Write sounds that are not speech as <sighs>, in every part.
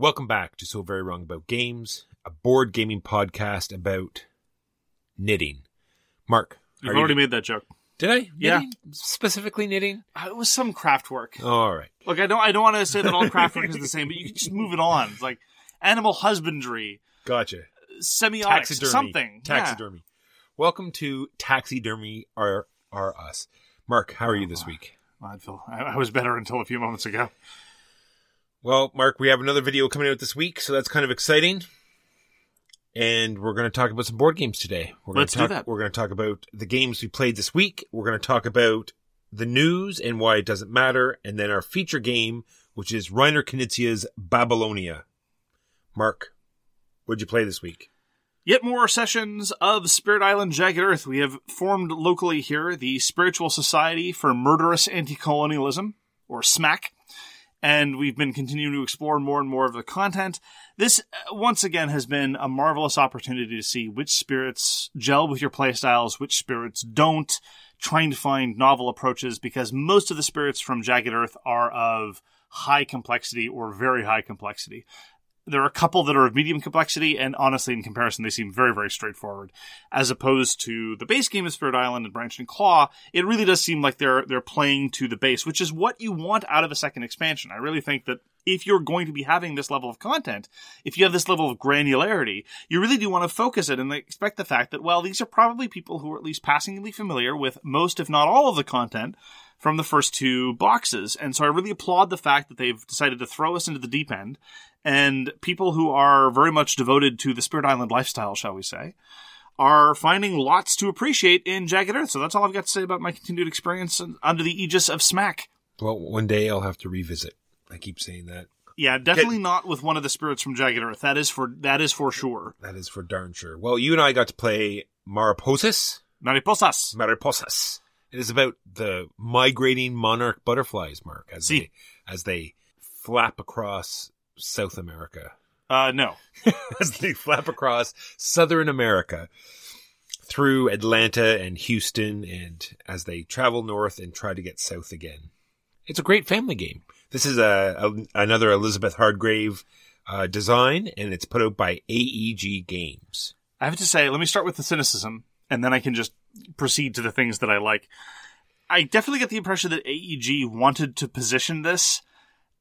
Welcome back to So Very Wrong About Games, a board gaming podcast about knitting. Mark, You've already you- made that joke. Did I? Yeah. Specifically knitting? Uh, It was some craft work. All right. Look, I don't. I don't want to say that all craft work is the same, but you can just move it on. It's like animal husbandry, Gotcha. semiotics, Taxidermy. something. Yeah. Taxidermy. Welcome to Taxidermy Are, are Us. Mark, how are you this week? I'd feel, I, I was better until a few moments ago. Well, Mark, we have another video coming out this week, so that's kind of exciting. And we're going to talk about some board games today. We're going Let's to do talk, that. We're going to talk about the games we played this week. We're going to talk about the news and why it doesn't matter, and then our feature game, which is Reiner Knizia's Babylonia. Mark, what'd you play this week? Yet more sessions of Spirit Island Jagged Earth. We have formed locally here the Spiritual Society for Murderous Anti-Colonialism, or SMAC, and we've been continuing to explore more and more of the content. This, uh, once again, has been a marvelous opportunity to see which spirits gel with your playstyles, which spirits don't, trying to find novel approaches, because most of the spirits from Jagged Earth are of high complexity or very high complexity. There are a couple that are of medium complexity, and honestly, in comparison, they seem very, very straightforward. As opposed to the base game of Spirit Island and Branch and Claw, it really does seem like they're they're playing to the base, which is what you want out of a second expansion. I really think that if you're going to be having this level of content, if you have this level of granularity, you really do want to focus it and expect the fact that well, these are probably people who are at least passingly familiar with most, if not all, of the content from the first two boxes. And so I really applaud the fact that they've decided to throw us into the deep end. And people who are very much devoted to the Spirit Island lifestyle, shall we say, are finding lots to appreciate in Jagged Earth. So that's all I've got to say about my continued experience under the aegis of Smack. Well, one day I'll have to revisit. I keep saying that. Yeah, definitely not with one of the spirits from Jagged Earth. That is for that is for sure. That is for darn sure. Well, you and I got to play Mariposas. Mariposas. Mariposas. It is about the migrating monarch butterflies, Mark, as they as they flap across South America. Uh, no. <laughs> as they flap across Southern America through Atlanta and Houston and as they travel north and try to get south again. It's a great family game. This is a, a another Elizabeth Hargrave uh, design and it's put out by AEG Games. I have to say, let me start with the cynicism, and then I can just proceed to the things that I like. I definitely get the impression that AEG wanted to position this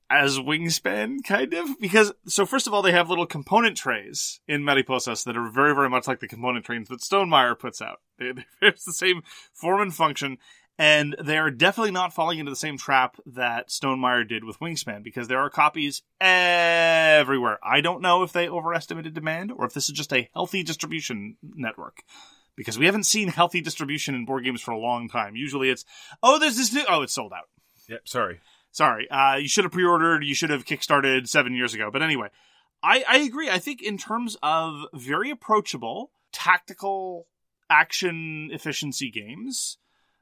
as Wingspan, kind of, because so first of all, they have little component trays in Mariposas that are very, very much like the component trays that Stonemaier puts out. <laughs> They, it's the same form and function, and they are definitely not falling into the same trap that Stonemaier did with Wingspan because there are copies everywhere. I don't know if they overestimated demand or if this is just a healthy distribution network because we haven't seen healthy distribution in board games for a long time. Usually it's, oh, there's this new, oh, it's sold out. Yep. Sorry. Sorry, uh, you should have pre-ordered. You should have kickstarted seven years ago. But anyway, I, I agree. I think in terms of very approachable tactical action efficiency games,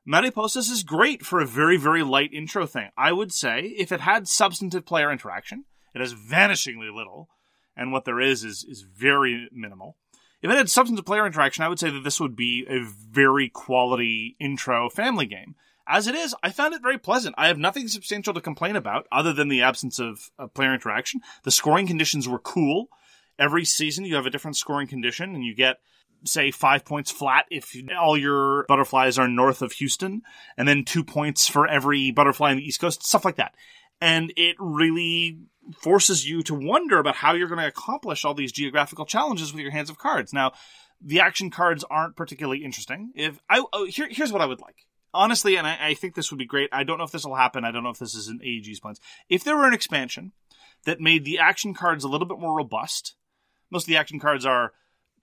Mariposas is great for a very very light intro thing. I would say if it had substantive player interaction, it has vanishingly little, and what there is is is very minimal. If it had substantive player interaction, I would say that this would be a very quality intro family game. As it is, I found it very pleasant. I have nothing substantial to complain about other than the absence of, of player interaction. The scoring conditions were cool. Every season you have a different scoring condition and you get, say, five points flat if all your butterflies are north of Houston and then two points for every butterfly on the East Coast, stuff like that. And it really forces you to wonder about how you're going to accomplish all these geographical challenges with your hands of cards. Now, the action cards aren't particularly interesting. If I oh, here, here's what I would like honestly, and I, I, think this would be great. I don't know if this will happen. I don't know if this is an AEG's plans. If there were an expansion that made the action cards a little bit more robust, most of the action cards are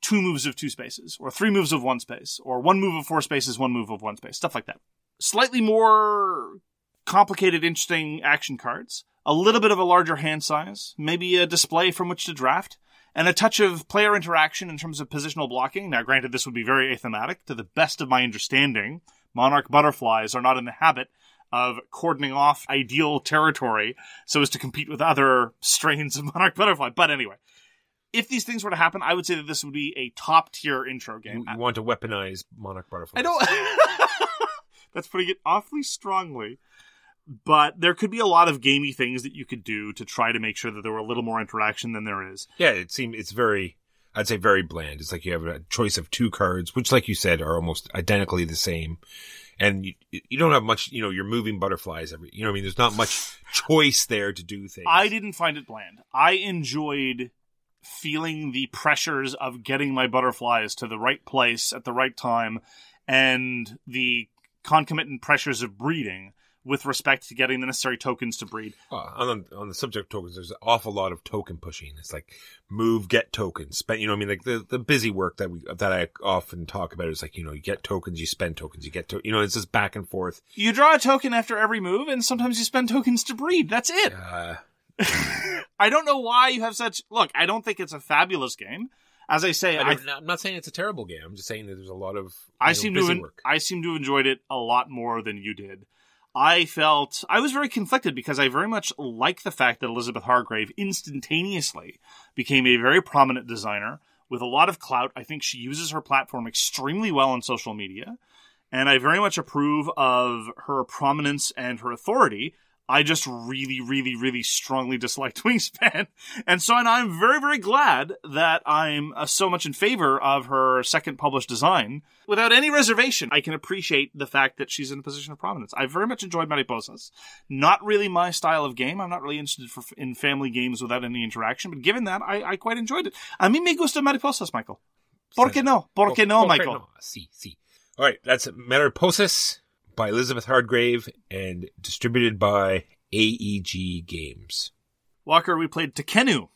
two moves of two spaces, or three moves of one space, or one move of four spaces, one move of one space, stuff like that. Slightly more complicated, interesting action cards, a little bit of a larger hand size, maybe a display from which to draft, and a touch of player interaction in terms of positional blocking. Now, granted, this would be very athematic. To the best of my understanding, monarch butterflies are not in the habit of cordoning off ideal territory so as to compete with other <laughs> strains of monarch butterfly. But anyway, if these things were to happen, I would say that this would be a top tier intro game. You, you want to weaponize monarch butterflies? I don't. <laughs> That's putting it awfully strongly. But there could be a lot of gamey things that you could do to try to make sure that there were a little more interaction than there is. Yeah, it seems it's very I'd say very bland. It's like you have a choice of two cards, which, like you said, are almost identically the same. And you, you don't have much, you know, you're moving butterflies every, you know, I mean, there's not much choice there to do things. I didn't find it bland. I enjoyed feeling the pressures of getting my butterflies to the right place at the right time and the concomitant pressures of breeding with respect to getting the necessary tokens to breed. Uh, on on the subject of tokens, there's an awful lot of token pushing. It's like move, get tokens, spend. You know, I mean, like the, the busy work that we that I often talk about is like you know, you get tokens, you spend tokens, you get to, you know, it's just back and forth. You draw a token after every move, and sometimes you spend tokens to breed. That's it. Uh, <laughs> I don't know why you have such. Look, I don't think it's a fabulous game. As I say, I, am not saying it's a terrible game. I'm just saying that there's a lot of I seem to en- work. I seem to have enjoyed it a lot more than you did. I felt I was very conflicted because I very much like the fact that Elizabeth Hargrave instantaneously became a very prominent designer with a lot of clout. I think she uses her platform extremely well on social media, and I very much approve of her prominence and her authority. I just really, really, really strongly disliked <laughs> Wingspan. And so and I'm very, very glad that I'm uh, so much in favor of her second published design. Without any reservation, I can appreciate the fact that she's in a position of prominence. I very much enjoyed Mariposas. Not really my style of game. I'm not really interested for, in family games without any interaction, but given that, I, I quite enjoyed it. A mí me gusta Mariposas, Michael. ¿Por qué no? ¿Por qué no, Oh, Michael? See, see. All right, that's Mariposas by Elizabeth Hargrave and distributed by AEG Games. Walker, we played Tekhenu,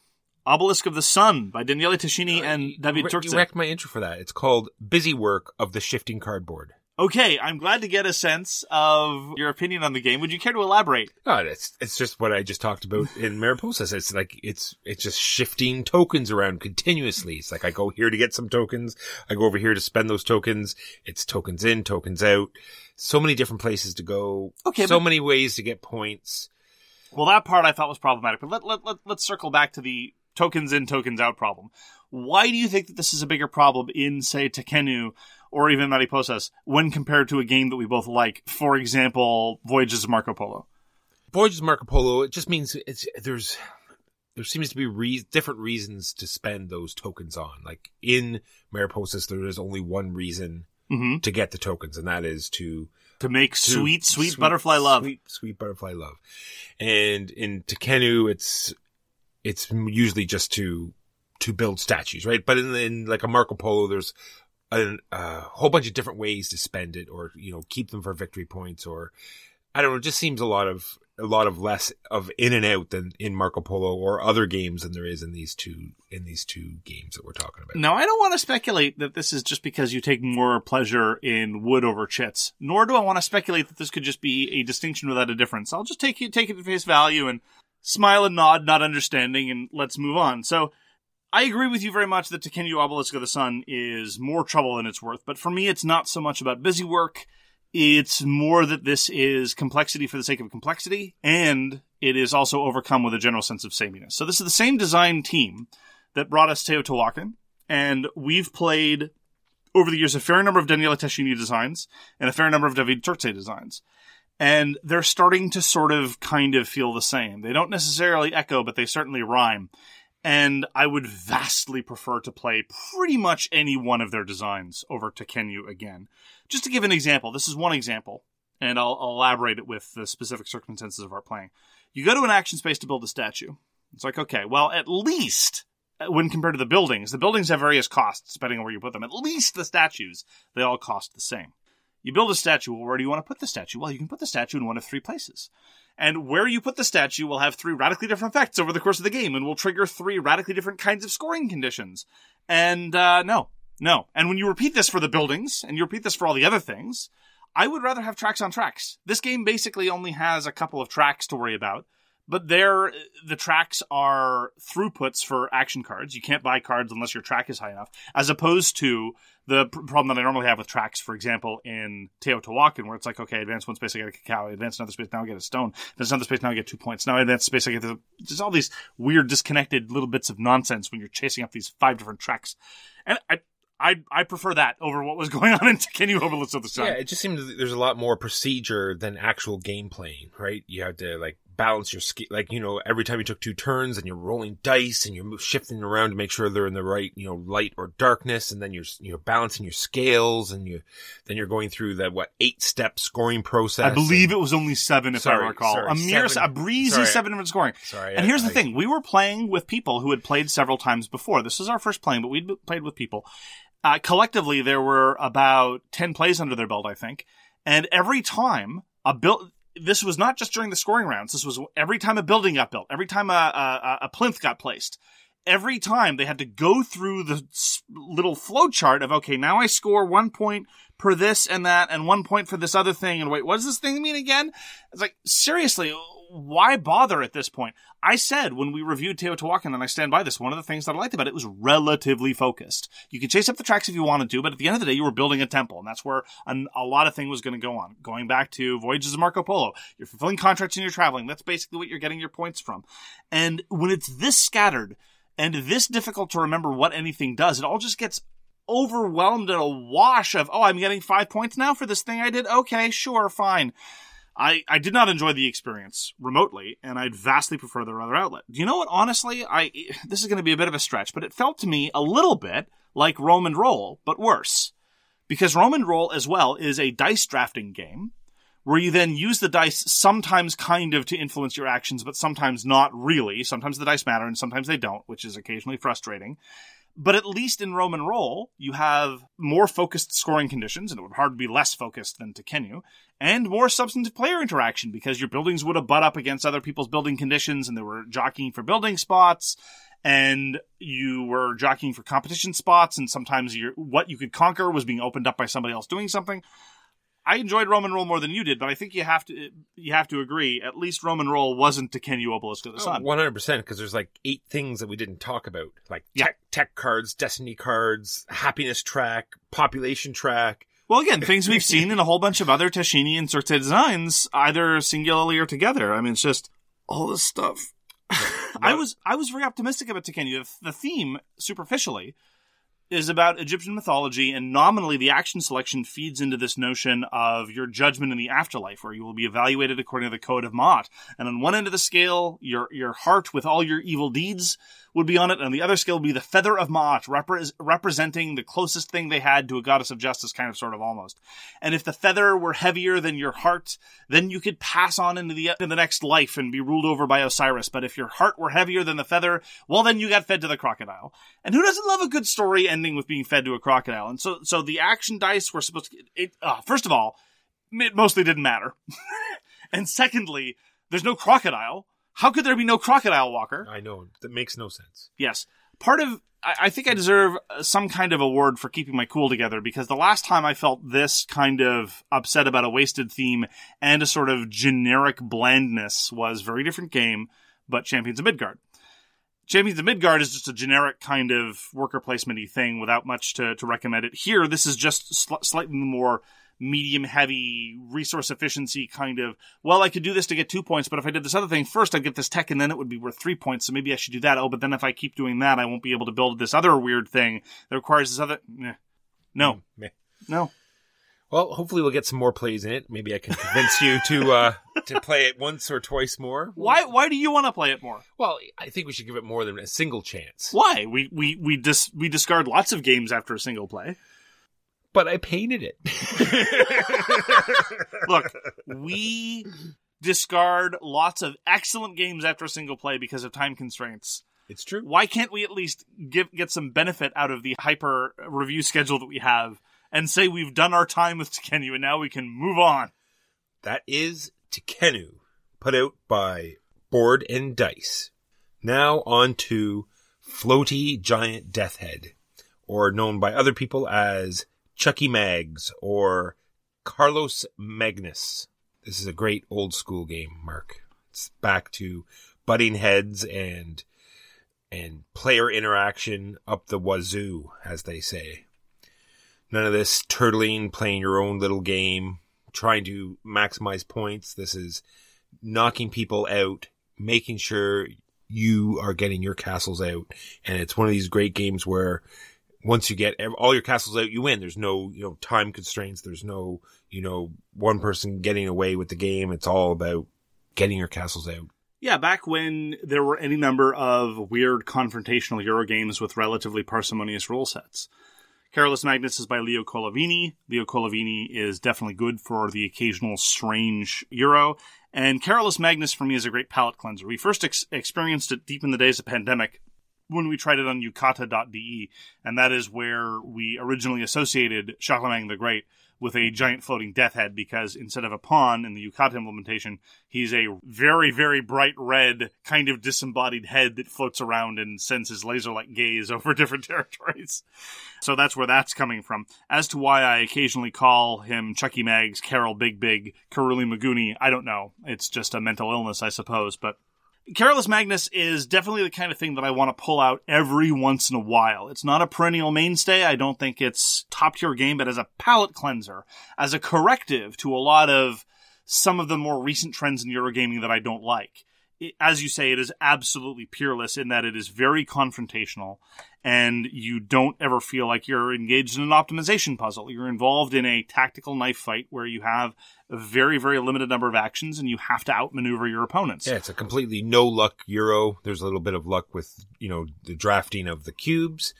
Obelisk of the Sun by Daniele Tascini uh, and David You Turczi. wrecked my intro for that. It's called Busy Work of the Shifting Cardboard. Okay, I'm glad to get a sense of your opinion on the game. Would you care to elaborate? Oh, it's it's just what I just talked about in Mariposas. It's like it's it's just shifting tokens around continuously. It's like I go here to get some tokens, I go over here to spend those tokens. It's tokens in, tokens out. So many different places to go. Okay, so but- many ways to get points. Well, that part I thought was problematic, but let, let, let, let's circle back to the tokens in, tokens out problem. Why do you think that this is a bigger problem in, say, Tekhenu or even Mariposas when compared to a game that we both like? For example, Voyages of Marco Polo. Voyages of Marco Polo. It just means it's there's there seems to be re- different reasons to spend those tokens on. Like in Mariposas, there is only one reason Mm-hmm. to get the tokens, and that is to To make to- sweet, sweet, butterfly love. Sweet, sweet butterfly love. And in Tekhenu, it's it's usually just to to build statues, right? But in, in like a Marco Polo, there's a, a whole bunch of different ways to spend it, or you know, keep them for victory points, or I don't know. It just seems a lot of a lot of less of in and out than in Marco Polo or other games than there is in these two in these two games that we're talking about. Now, I don't want to speculate that this is just because you take more pleasure in wood over chits, nor do I want to speculate that this could just be a distinction without a difference. I'll just take it, take it at face value and smile and nod, not understanding, and let's move on. So, I agree with you very much that Tekhenu Obelisk of the Sun is more trouble than it's worth, but for me, it's not so much about busy work. It's more that this is complexity for the sake of complexity, and it is also overcome with a general sense of sameness. So this is the same design team that brought us Teotihuacan, and we've played over the years a fair number of Daniele Tascini designs and a fair number of David Turczi designs. And they're starting to sort of kind of feel the same. They don't necessarily echo, but they certainly rhyme. And I would vastly prefer to play pretty much any one of their designs over Tekhenu again. Just to give an example, this is one example, and I'll, I'll elaborate it with the specific circumstances of our playing. You go to an action space to build a statue. It's like, okay, well, at least uh, when compared to the buildings, the buildings have various costs depending on where you put them. At least the statues, they all cost the same. You build a statue. Well, where do you want to put the statue? Well, you can put the statue in one of three places. And where you put the statue will have three radically different effects over the course of the game and will trigger three radically different kinds of scoring conditions. And, uh, no, no. And when you repeat this for the buildings and you repeat this for all the other things, I would rather have tracks on tracks. This game basically only has a couple of tracks to worry about, but there, the tracks are throughputs for action cards. You can't buy cards unless your track is high enough, as opposed to the pr- problem that I normally have with tracks, for example, in Teotihuacan, where it's like, okay, advance one space, I get a cacao, advance another space, now I get a stone, advance another space, now I get two points, now I advance space, I get the, just all these weird, disconnected little bits of nonsense when you're chasing up these five different tracks. And I, I, I prefer that over what was <laughs> going on in Tekhenu Obelisk of the Sun. Yeah, it just seems there's a lot more procedure than actual game playing, right? You have to like balance your ski, like you know, every time you took two turns and you're rolling dice and you're shifting around to make sure they're in the right, you know, light or darkness, and then you're you're balancing your scales and you then you're going through that what eight step scoring process. I believe and- it was only seven, if I recall. sorry, a mere, seven. a breezy Sorry. seven different scoring. Sorry, And I- here's the I- thing: we were playing with people who had played several times before. This is our first playing, but we'd played with people. Uh, collectively, there were about ten plays under their belt, I think. And every time a build, this was not just during the scoring rounds. This was every time a building got built, every time a, a, a plinth got placed. Every time they had to go through the little flow chart of okay, now I score one point per this and that, and one point for this other thing. And wait, what does this thing mean again? It's like seriously, why bother at this point? I said when we reviewed Teotihuacan, and I stand by this, one of the things that I liked about it was relatively focused. You could chase up the tracks if you wanted to, but at the end of the day, you were building a temple, and that's where an, a lot of thing was going to go on. Going back to Voyages of Marco Polo, you're fulfilling contracts and you're traveling. That's basically what you're getting your points from. And when it's this scattered and this difficult to remember what anything does, it all just gets overwhelmed in a wash of, oh, I'm getting five points now for this thing I did. Okay, sure, fine. I, I did not enjoy the experience remotely, and I'd vastly prefer the other outlet. Do you know what? Honestly, I this is going to be a bit of a stretch, but it felt to me a little bit like Rome & Roll, but worse. Because Rome & Roll as well is a dice drafting game where you then use the dice sometimes kind of to influence your actions, but sometimes not really. Sometimes the dice matter and sometimes they don't, which is occasionally frustrating. But at least in Rome & Roll, you have more focused scoring conditions, and it would hard to be less focused than Tekhenu, and more substantive player interaction because your buildings would have butt up against other people's building conditions, and they were jockeying for building spots, and you were jockeying for competition spots, and sometimes your what you could conquer was being opened up by somebody else doing something. I enjoyed Rome & Roll more than you did, but I think you have to you have to agree. At least Rome & Roll wasn't Tekhenu Obelisk of the Sun. Oh, one hundred percent, because there's like eight things that we didn't talk about, like Yeah. tech, tech cards, destiny cards, happiness track, population track. Well, again, things we've seen in a whole bunch of other Tascini and designs, either singularly or together. I mean, it's just all this stuff. <laughs> I was I was very optimistic about Tekhenu. The theme, superficially, is about Egyptian mythology, and nominally the action selection feeds into this notion of your judgment in the afterlife, where you will be evaluated according to the code of Maat. And on one end of the scale, your your heart with all your evil deeds would be on it, and on the other scale would be the feather of Maat, repre- representing the closest thing they had to a goddess of justice, kind of, sort of, almost. And if the feather were heavier than your heart, then you could pass on into the into the next life and be ruled over by Osiris. But if your heart were heavier than the feather, well, then you got fed to the crocodile. And who doesn't love a good story ending with being fed to a crocodile? And so, so the action dice were supposed to. It uh, first of all, it mostly didn't matter. <laughs> And secondly, there's no crocodile. How could there be no crocodile walker? I know that makes no sense. Yes. Part of, I, I think I deserve some kind of award for keeping my cool together because the last time I felt this kind of upset about a wasted theme and a sort of generic blandness was very different game, but Champions of Midgard. Champions the Midgard is just a generic kind of worker placement thing without much to, to recommend it. Here, this is just sl- slightly more medium heavy resource efficiency kind of, well, I could do this to get two points, but if I did this other thing first, I'd get this tech and then it would be worth three points. So maybe I should do that. Oh, but then if I keep doing that, I won't be able to build this other weird thing that requires this other. Meh. No, mm, Meh. no. Well, hopefully we'll get some more plays in it. Maybe I can convince you to uh <laughs> to play it once or twice more. Why, why do you want to play it more? Well, I think we should give it more than a single chance. Why? We, we, we dis, we discard lots of games after a single play. But I painted it. <laughs> Look, we discard lots of excellent games after a single play because of time constraints. it's true. Why can't we at least give get some benefit out of the hyper review schedule that we have and say we've done our time with Tekhenu and now we can move on? That is Tekhenu, put out by Board and Dice. Now on to Floaty Giant Deathhead, or known by other people as Chucky Mags or Carlos Magnus. This is a great old school game, Mark. It's back to butting heads and and player interaction up the wazoo, as they say. None of this turtling, playing your own little game, trying to maximize points. This is knocking people out, making sure you are getting your castles out. And it's one of these great games where once you get all your castles out, you win. There's no, you know, time constraints. There's no, you know, one person getting away with the game. It's all about getting your castles out. Yeah, back when there were any number of weird confrontational Euro games with relatively parsimonious rule sets. Carolus Magnus is by Leo Colovini. Leo Colovini is definitely good for the occasional strange Euro. And Carolus Magnus for me is a great palate cleanser. We first ex- experienced it deep in the days of pandemic when we tried it on yucata.de, and that is where we originally associated Charlemagne the Great with a giant floating death head because instead of a pawn in the Yucata implementation, he's a very, very bright red kind of disembodied head that floats around and sends his laser like gaze <laughs> over different territories. So that's where that's coming from. As to why I occasionally call him Chucky Mags, Carol Big Big, Karuli Maguni, I don't know. It's just a mental illness, I suppose, but Carolus Magnus is definitely the kind of thing that I want to pull out every once in a while. It's not a perennial mainstay. I don't think it's top tier game, but as a palate cleanser, as a corrective to a lot of some of the more recent trends in Eurogaming that I don't like. As you say, it is absolutely peerless in that it is very confrontational and you don't ever feel like you're engaged in an optimization puzzle. You're involved in a tactical knife fight where you have a very, very limited number of actions and you have to outmaneuver your opponents. Yeah, it's a completely no luck Euro. There's a little bit of luck with, you know, the drafting of the cubes.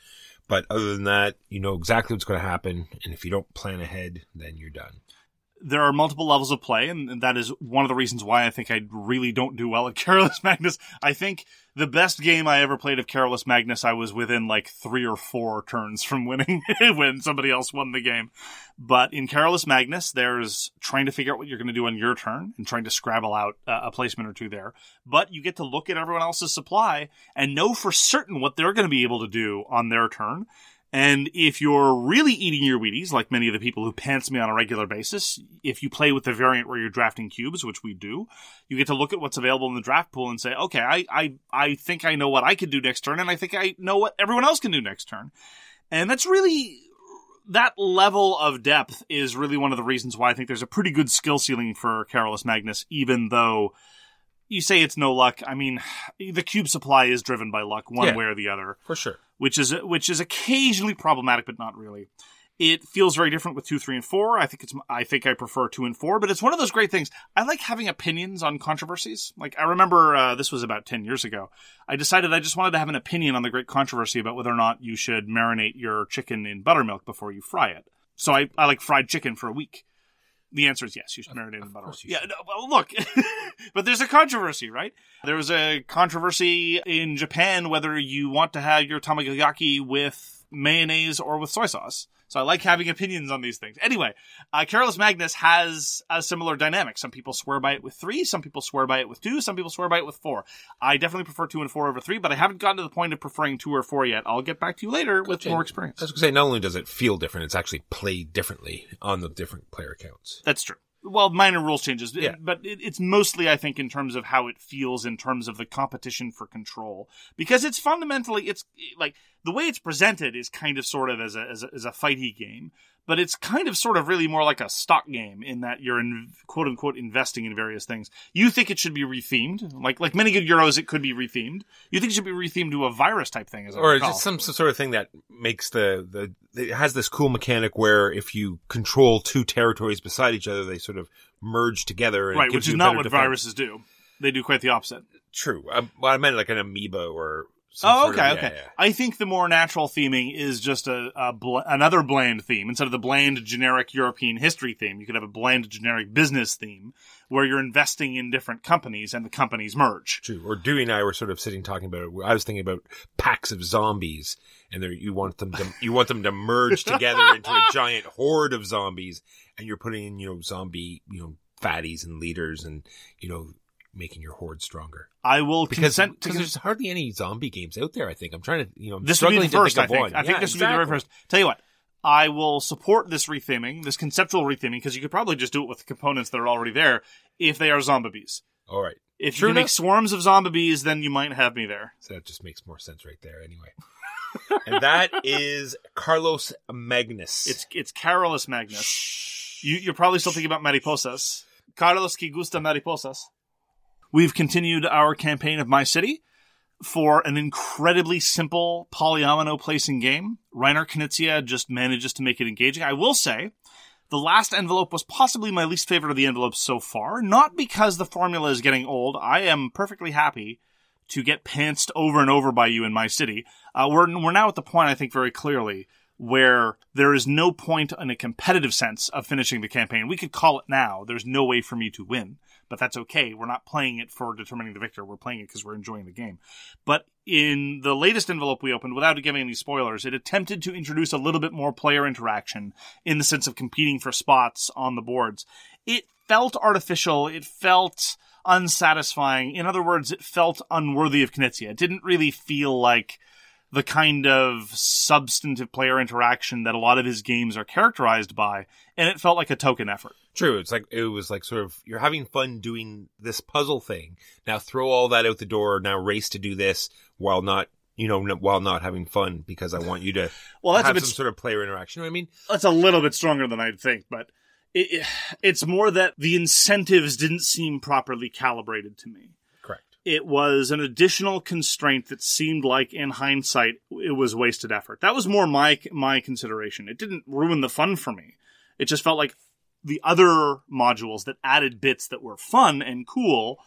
But other than that, you know exactly what's going to happen. And if you don't plan ahead, then you're done. There are multiple levels of play, and, that is one of the reasons why I think I really don't do well at <laughs> Carolus Magnus. I think the best game I ever played of Carolus Magnus, I was within like three or four turns <laughs> from winning <laughs> when somebody else won the game. But in Carolus Magnus, there's trying to figure out what you're going to do on your turn and trying to scrabble out uh, a placement or two there. But you get to look at everyone else's supply and know for certain what they're going to be able to do on their turn. And if you're really eating your Wheaties, like many of the people who pants me on a regular basis, if you play with the variant where you're drafting cubes, which we do, you get to look at what's available in the draft pool and say, okay, I, I, I think I know what I could do next turn, and I think I know what everyone else can do next turn. And that's really, that level of depth is really one of the reasons why I think there's a pretty good skill ceiling for Carolus Magnus, even though you say it's no luck. I mean, the cube supply is driven by luck one Yeah. way or the other For sure. which is which is occasionally problematic, but not really. It feels very different with two, three, and four. I think it's I think I prefer two and four, but it's one of those great things. I like having opinions on controversies. Like I remember uh, this was about ten years ago. I decided I just wanted to have an opinion on the great controversy about whether or not you should marinate your chicken in buttermilk before you fry it. So I, I like fried chicken for a week. The answer is yes. You should marinate in you Yeah. No, well, look, <laughs> but there's a controversy, right? There was a controversy in Japan whether you want to have your tamagoyaki with mayonnaise or with soy sauce. So I like having opinions on these things. Anyway, uh, Carolus Magnus has a similar dynamic. Some people swear by it with three, some people swear by it with two, some people swear by it with four. I definitely prefer two and four over three, but I haven't gotten to the point of preferring two or four yet. I'll get back to you later with more experience. I was going to say, not only does it feel different, it's actually played differently on the different player accounts. That's true. Well, minor rules changes, Yeah. but it, it's mostly, I think, in terms of how it feels in terms of the competition for control, because it's fundamentally, it's like the way it's presented is kind of sort of as a as a, as a fighty game, but it's kind of sort of really more like a stock game in that you're in quote unquote investing in various things. You think it should be rethemed, like like many good Euros, it could be rethemed. You think it should be rethemed to a virus type thing, as I or recall. just some sort of thing that makes the, the it has this cool mechanic where if you control two territories beside each other, they sort of merge together. And right, which is not what defense. viruses do. They do quite the opposite. True. I, well, I meant like an amoeba or. Oh, sort of- okay, yeah, okay. yeah. I think the more natural theming is just a, a bl- another bland theme instead of the bland generic European history theme. You could have a bland generic business theme where you're investing in different companies and the companies merge. True. Or Dewey and I were sort of sitting talking about it. I was thinking about packs of zombies, and you want them to <laughs> you want them to merge together into a giant horde of zombies, and you're putting in you know zombie you know fatties and leaders, and you know making your horde stronger. I will Because, consent because there's hardly any zombie games out there. I think I'm trying to you know I'm this would be struggling the first. to I think of think. one. I think Yeah, this would be the very first. Tell you what, I will support this retheming, this conceptual retheming, because you could probably just do it with the components that are already there if they are zombies. All right. If you True can make swarms of zombies, then you might have me there. So that just makes more sense right there anyway. and that <laughs> is Carlos Magnus. It's it's Carolus Magnus. You, you're probably still thinking about mariposas. Carlos que gusta mariposas. We've continued our campaign of My City for an incredibly simple polyomino placing game. Reiner Knizia just manages to make it engaging. I will say, the last envelope was possibly my least favorite of the envelopes so far. Not because the formula is getting old. I am perfectly happy to get pantsed over and over by you in my city. Uh, we're we're now at the point, I think, very clearly where there is no point in a competitive sense of finishing the campaign. We could call it now. There's no way for me to win, but that's okay. We're not playing it for determining the victor. We're playing it because we're enjoying the game. But in the latest envelope we opened, without giving any spoilers, it attempted to introduce a little bit more player interaction in the sense of competing for spots on the boards. It felt artificial. It felt unsatisfying. In other words, it felt unworthy of Knizia. It didn't really feel like the kind of substantive player interaction that a lot of his games are characterized by, and it felt like a token effort. True. It's like it was like sort of you're having fun doing this puzzle thing. Now throw all that out the door. Now race to do this while not you know n- while not having fun because I want you to <laughs> Well, that's a have bit some sort of player interaction. You know what I mean, that's a little bit stronger than I'd think, but it, it, it's more that the incentives didn't seem properly calibrated to me. It was an additional constraint that seemed like, in hindsight, it was wasted effort. That was more my my consideration. It didn't ruin the fun for me. It just felt like the other modules that added bits that were fun and cool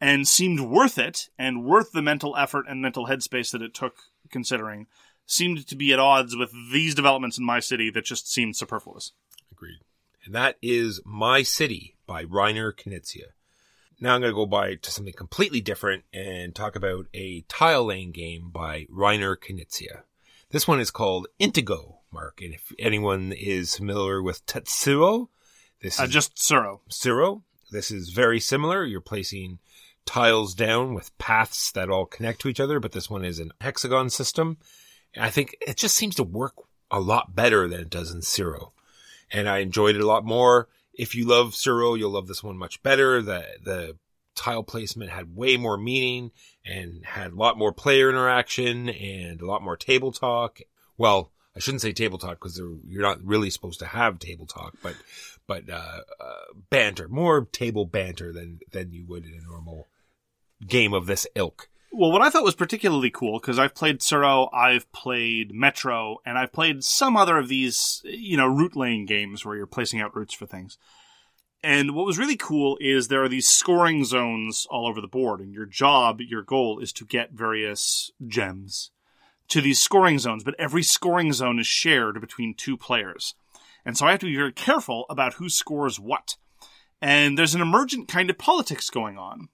and seemed worth it and worth the mental effort and mental headspace that it took considering seemed to be at odds with these developments in my city that just seemed superfluous. Agreed. And that is My City by Reiner Knizia. Now I'm going to go by to something completely different and talk about a tile laying game by Reiner Knizia. This one is called Indigo, Mark. And if anyone is familiar with Tetsuo, this Uh, is just Tsuro. Tsuro. This is very similar. You're placing tiles down with paths that all connect to each other, but this one is an hexagon system. And I think it just seems to work a lot better than it does in Tsuro. And I enjoyed it a lot more. If you love Tsuro, you'll love this one much better. The, the tile placement had way more meaning and had a lot more player interaction and a lot more table talk. Well, I shouldn't say table talk because you're not really supposed to have table talk, but but uh, uh, banter, more table banter than than you would in a normal game of this ilk. Well, what I thought was particularly cool because I've played Tsuro, I've played Metro, and I've played some other of these, you know, route laying games where you're placing out routes for things. And what was really cool is there are these scoring zones all over the board, and your job, your goal is to get various gems to these scoring zones, but every scoring zone is shared between two players. And so I have to be very careful about who scores what. And there's an emergent kind of politics going on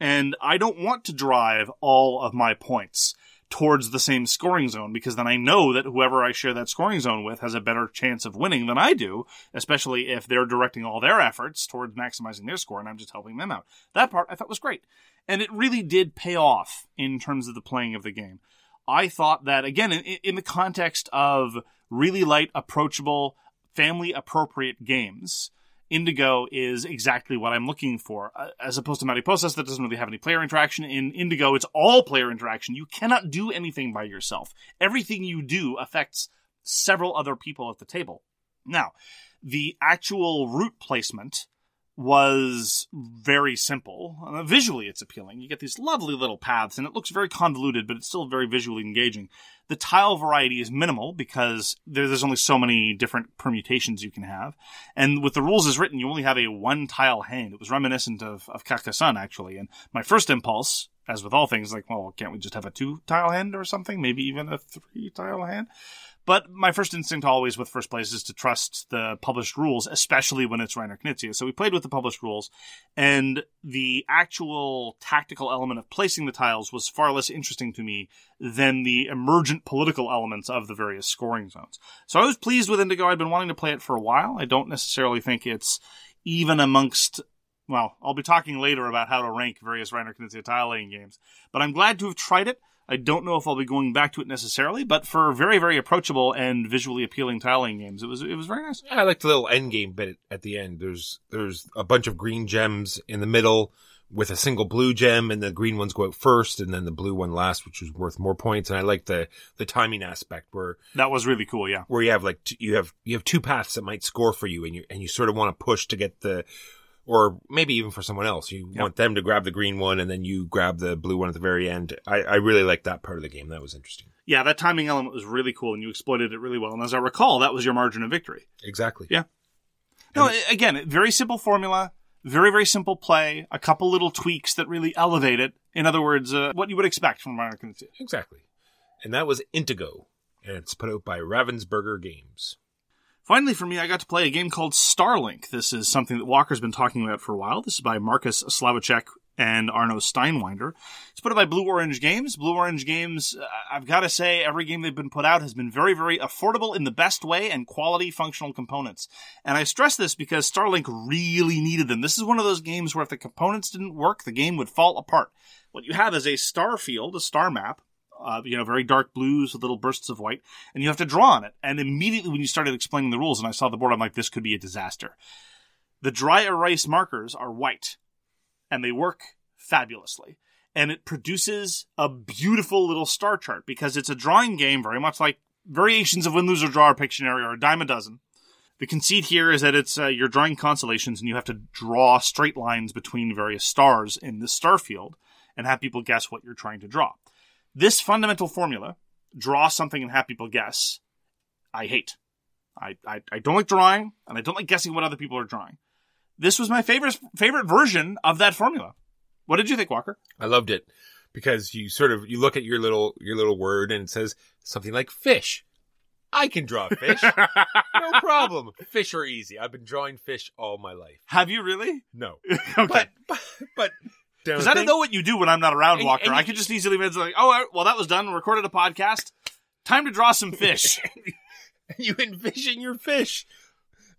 and I don't want to drive all of my points towards the same scoring zone because then I know that whoever I share that scoring zone with has a better chance of winning than I do, especially if they're directing all their efforts towards maximizing their score and I'm just helping them out. That part I thought was great. And it really did pay off in terms of the playing of the game. I thought that, again, in, in the context of really light, approachable, family appropriate games, Indigo is exactly what I'm looking for. Uh, As opposed to Mariposas, that doesn't really have any player interaction. In Indigo, it's all player interaction. You cannot do anything by yourself. Everything you do affects several other people at the table. Now, the actual route placement was very simple. Uh, visually, it's appealing. You get these lovely little paths, and it looks very convoluted, but it's still very visually engaging. The tile variety is minimal because there, there's only so many different permutations you can have. And with the rules as written, you only have a one tile hand. It was reminiscent of, of actually. And my first impulse, as with all things, like, well, can't we just have a two tile hand or something? Maybe even a three tile hand? But my first instinct always with first place is to trust the published rules, especially when it's Reiner Knizia. So we played with the published rules, and the actual tactical element of placing the tiles was far less interesting to me than the emergent political elements of the various scoring zones. So I was pleased with Indigo. I'd been wanting to play it for a while. I don't necessarily think it's even amongst well, I'll be talking later about how to rank various Reiner Knizia tile laying games, but I'm glad to have tried it. I don't know if I'll be going back to it necessarily, but for very, very approachable and visually appealing tiling games, it was it was very nice. Yeah, I like the little end game bit at the end. There's there's a bunch of green gems in the middle with a single blue gem, and the green ones go out first, and then the blue one last, which is worth more points. And I like the the timing aspect where That was really cool, yeah. where you have like t- you have you have two paths that might score for you, and you and you sort of want to push to get the or maybe even for someone else. You Yeah. want them to grab the green one, and then you grab the blue one at the very end. I, I really like that part of the game. That was interesting. Yeah, that timing element was really cool, and you exploited it really well. And as I recall, that was your margin of victory. Exactly. Yeah. No, a- again, very simple formula, very, very simple play, a couple little tweaks that really elevate it. In other words, uh, what you would expect from American. Exactly. And that was Indigo, and it's put out by Ravensburger Games. Finally, for me, I got to play a game called Starlink. This is something that Walker's been talking about for a while. This is by Markus Slawitscheck and Arno Steinwender. It's put out by Blue Orange Games. Blue Orange Games, uh, I've got to say, every game they've been put out has been very, very affordable in the best way and quality functional components. And I stress this because Starlink really needed them. This is one of those games where if the components didn't work, the game would fall apart. What you have is a star field, a star map, uh, you know, very dark blues with little bursts of white, and you have to draw on it. And immediately when you started explaining the rules and I saw the board, I'm like, this could be a disaster. The dry erase markers are white, and they work fabulously. And it produces a beautiful little star chart because it's a drawing game, very much like variations of Win, Lose, or Draw or Pictionary or a dime a dozen. The conceit here is that it's uh, you're drawing constellations and you have to draw straight lines between various stars in this star field and have people guess what you're trying to draw. This fundamental formula, draw something and have people guess, I hate. I, I, I don't like drawing and I don't like guessing what other people are drawing. This was my favorite favorite version of that formula. What did you think, Walker? I loved it because you sort of you look at your little your little word and it says something like fish. I can draw fish. <laughs> no problem. Fish are easy. I've been drawing fish all my life. Have you really? No. <laughs> Okay. But but, but Because I don't know what you do when I'm not around, Walker. and I could just easily be like, oh, well, that was done. Recorded a podcast. Time to draw some <laughs> fish. you envision your fish.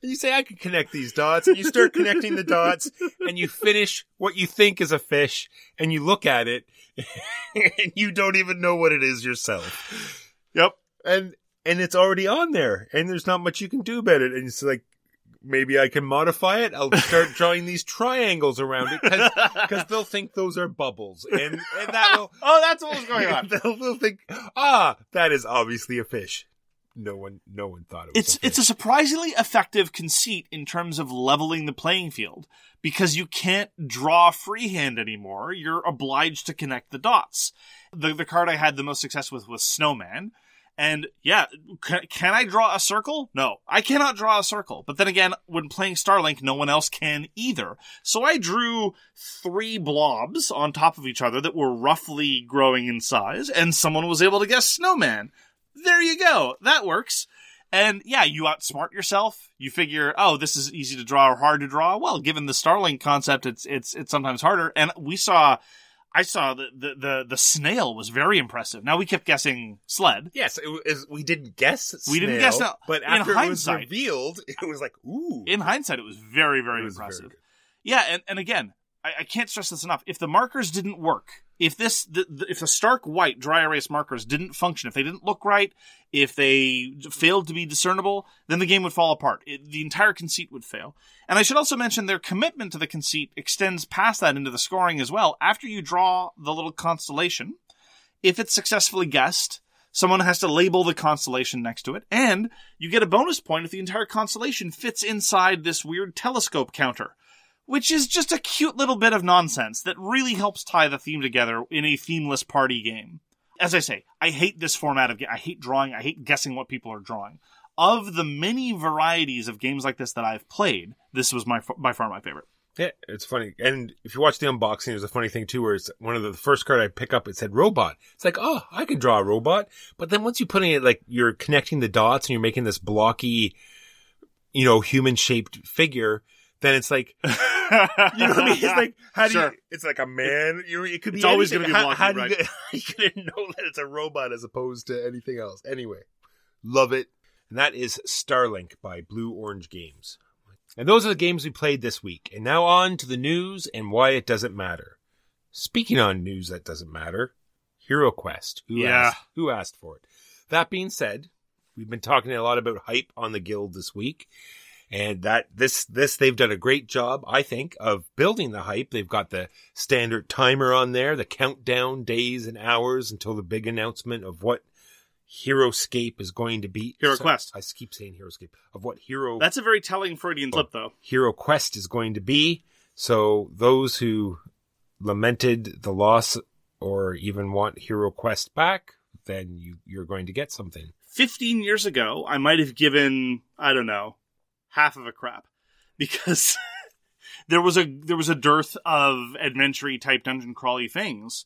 And you say, I could connect these dots. And you start connecting the dots and you finish what you think is a fish and you look at it <laughs> and you don't even know what it is yourself. yep. And, and it's already on there and there's not much you can do about it. And it's like, maybe I can modify it. I'll start <laughs> drawing these triangles around it because they'll think those are bubbles and, and that will, <laughs> Oh, that's what was going on. <laughs> they'll, they'll think, ah, that is obviously a fish. No one, no one thought it was. It's a it's a surprisingly effective conceit in terms of leveling the playing field because you can't draw freehand anymore. You're obliged to connect the dots. The the card I had the most success with was Snowman. And yeah, can, can I draw a circle? No, I cannot draw a circle. But then again, when playing Starlink, no one else can either. So I drew three blobs on top of each other that were roughly growing in size, and someone was able to guess Snowman. There you go. That works. And yeah, you outsmart yourself. You figure, oh, this is easy to draw or hard to draw. Well, given the Starlink concept, it's it's it's sometimes harder. And we saw, I saw the, the the the snail was very impressive. Now we kept guessing sled. Yes, it was, we didn't guess. We didn't guess that. but In after it was hindsight- revealed, <laughs> it was like, ooh. In hindsight, it was very very was very impressive. good. yeah, and, and again, I, I can't stress this enough. If the markers didn't work, if this the, the, if the stark white dry erase markers didn't function, if they didn't look right, if they failed to be discernible, then the game would fall apart. It, the entire conceit would fail. And I should also mention their commitment to the conceit extends past that into the scoring as well. After you draw the little constellation, if it's successfully guessed, someone has to label the constellation next to it, and you get a bonus point if the entire constellation fits inside this weird telescope counter, which is just a cute little bit of nonsense that really helps tie the theme together in a themeless party game. As I say, I hate this format of game. I hate drawing. I hate guessing what people are drawing. Of the many varieties of games like this that I've played, this was my by far my favorite. Yeah, it's funny. And if you watch the unboxing, there's a funny thing too, where it's one of the, first card I pick up, it said robot. It's like, oh, I can draw a robot. But then once you put in it, like you're connecting the dots and you're making this blocky, you know, human shaped figure, then it's like, <laughs> you know what I mean? It's like, how do Sure. you, it's like a man, you know, it could be It's always gonna be How- how, do you, how <laughs> you know that it's a robot as opposed to anything else? Anyway, love it. And that is Starlink by Blue Orange Games. And those are the games we played this week. And now on to the news and why it doesn't matter. Speaking on news that doesn't matter, Hero Quest. Who Yeah. asked, who asked for it? That being said, we've been talking a lot about hype on the guild this week. And that this this they've done a great job, I think, of building the hype. They've got the standard timer on there, the countdown days and hours until the big announcement of what Heroscape is going to be. Hero So- Quest. I keep saying Heroscape. Of what Hero That's a very telling Freudian slip, though. Hero Quest is going to be. So those who lamented the loss or even want Hero Quest back, then you, you're going to get something. 15 years ago, I might have given, I don't know, half of a crap <laughs> because there was a there was a dearth of adventure type dungeon crawly things.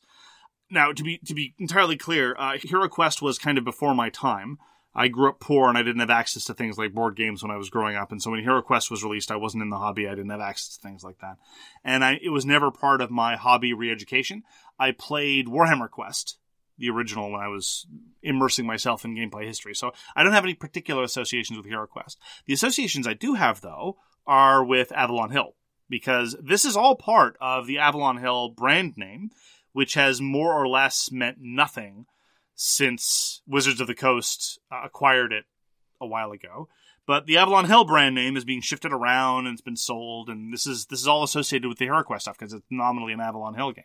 Now, to be to be entirely clear, uh, Hero Quest was kind of before my time. I grew up poor and I didn't have access to things like board games when I was growing up. And so when Hero Quest was released, I wasn't in the hobby. I didn't have access to things like that. And I, it was never part of my hobby re-education. I played Warhammer Quest, the original, when I was immersing myself in gameplay history. So I don't have any particular associations with Hero Quest. The associations I do have, though, are with Avalon Hill. Because this is all part of the Avalon Hill brand name, which has more or less meant nothing since Wizards of the Coast uh, acquired it a while ago. But the Avalon Hill brand name is being shifted around and it's been sold, and this is this is all associated with the HeroQuest stuff because it's nominally an Avalon Hill game.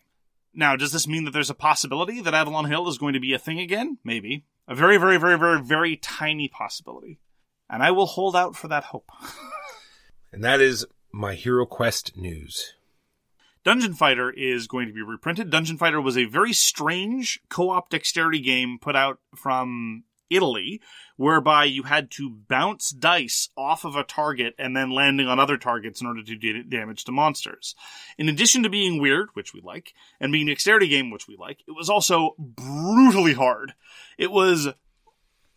Now, does this mean that there's a possibility that Avalon Hill is going to be a thing again? Maybe. A very, very, very, very, very tiny possibility. And I will hold out for that hope. <laughs> And that is my Hero Quest news. Dungeon Fighter is going to be reprinted. Dungeon Fighter was a very strange co-op dexterity game put out from Italy, whereby you had to bounce dice off of a target and then landing on other targets in order to do damage to monsters. In addition to being weird, which we like, and being a dexterity game, which we like, it was also brutally hard. It was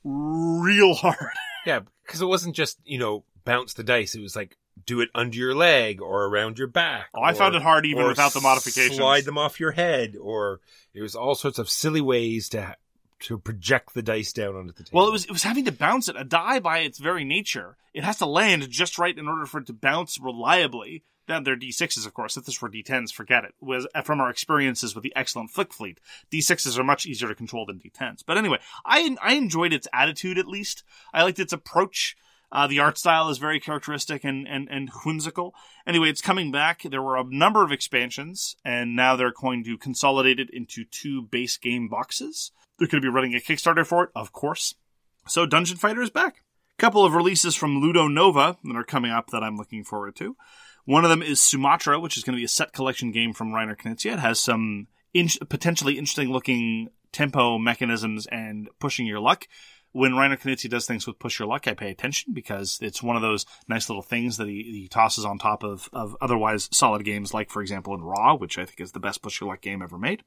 real hard. <laughs> Yeah, because it wasn't just, you know, bounce the dice. It was like do it under your leg or around your back. Oh, I or- found it hard even without the modifications. Slide them off your head, or it was all sorts of silly ways to to project the dice down onto the table. Well, it was it was having to bounce it. A die, by its very nature, it has to land just right in order for it to bounce reliably. Then they're D6s, of course. If this were D10s, forget it. Was from our experiences with the excellent Flick Fleet, D6s are much easier to control than D10s. But anyway, I I enjoyed its attitude at least. I liked its approach. Uh, the art style is very characteristic and, and, and whimsical. Anyway, it's coming back. There were a number of expansions, and now they're going to consolidate it into two base game boxes. They're going to be running a Kickstarter for it, of course. So Dungeon Fighter is back. A couple of releases from Ludonova that are coming up that I'm looking forward to. One of them is Sumatra, which is going to be a set collection game from Reiner Knizia. It has some in- potentially interesting looking tempo mechanisms and pushing your luck. When Reiner Knizia does things with push your luck, I pay attention because it's one of those nice little things that he, he tosses on top of, of otherwise solid games, like, for example, in Ra, which I think is the best push your luck game ever made.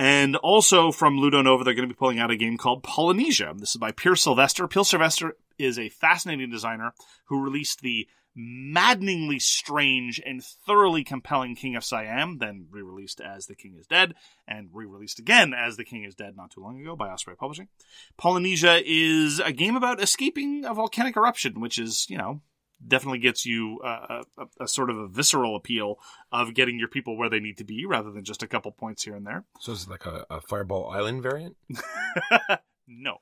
And also from Ludonova, they're going to be pulling out a game called Polynesia. This is by Peer Sylvester. Peer Sylvester is a fascinating designer who released the maddeningly strange and thoroughly compelling King of Siam, then re released as The King is Dead, and re released again as The King is Dead not too long ago by Osprey Publishing. Polynesia is a game about escaping a volcanic eruption, which is, you know, definitely gets you uh, a, a, a sort of a visceral appeal of getting your people where they need to be rather than just a couple points here and there. So it's like a, a Fireball Island variant. <laughs> no,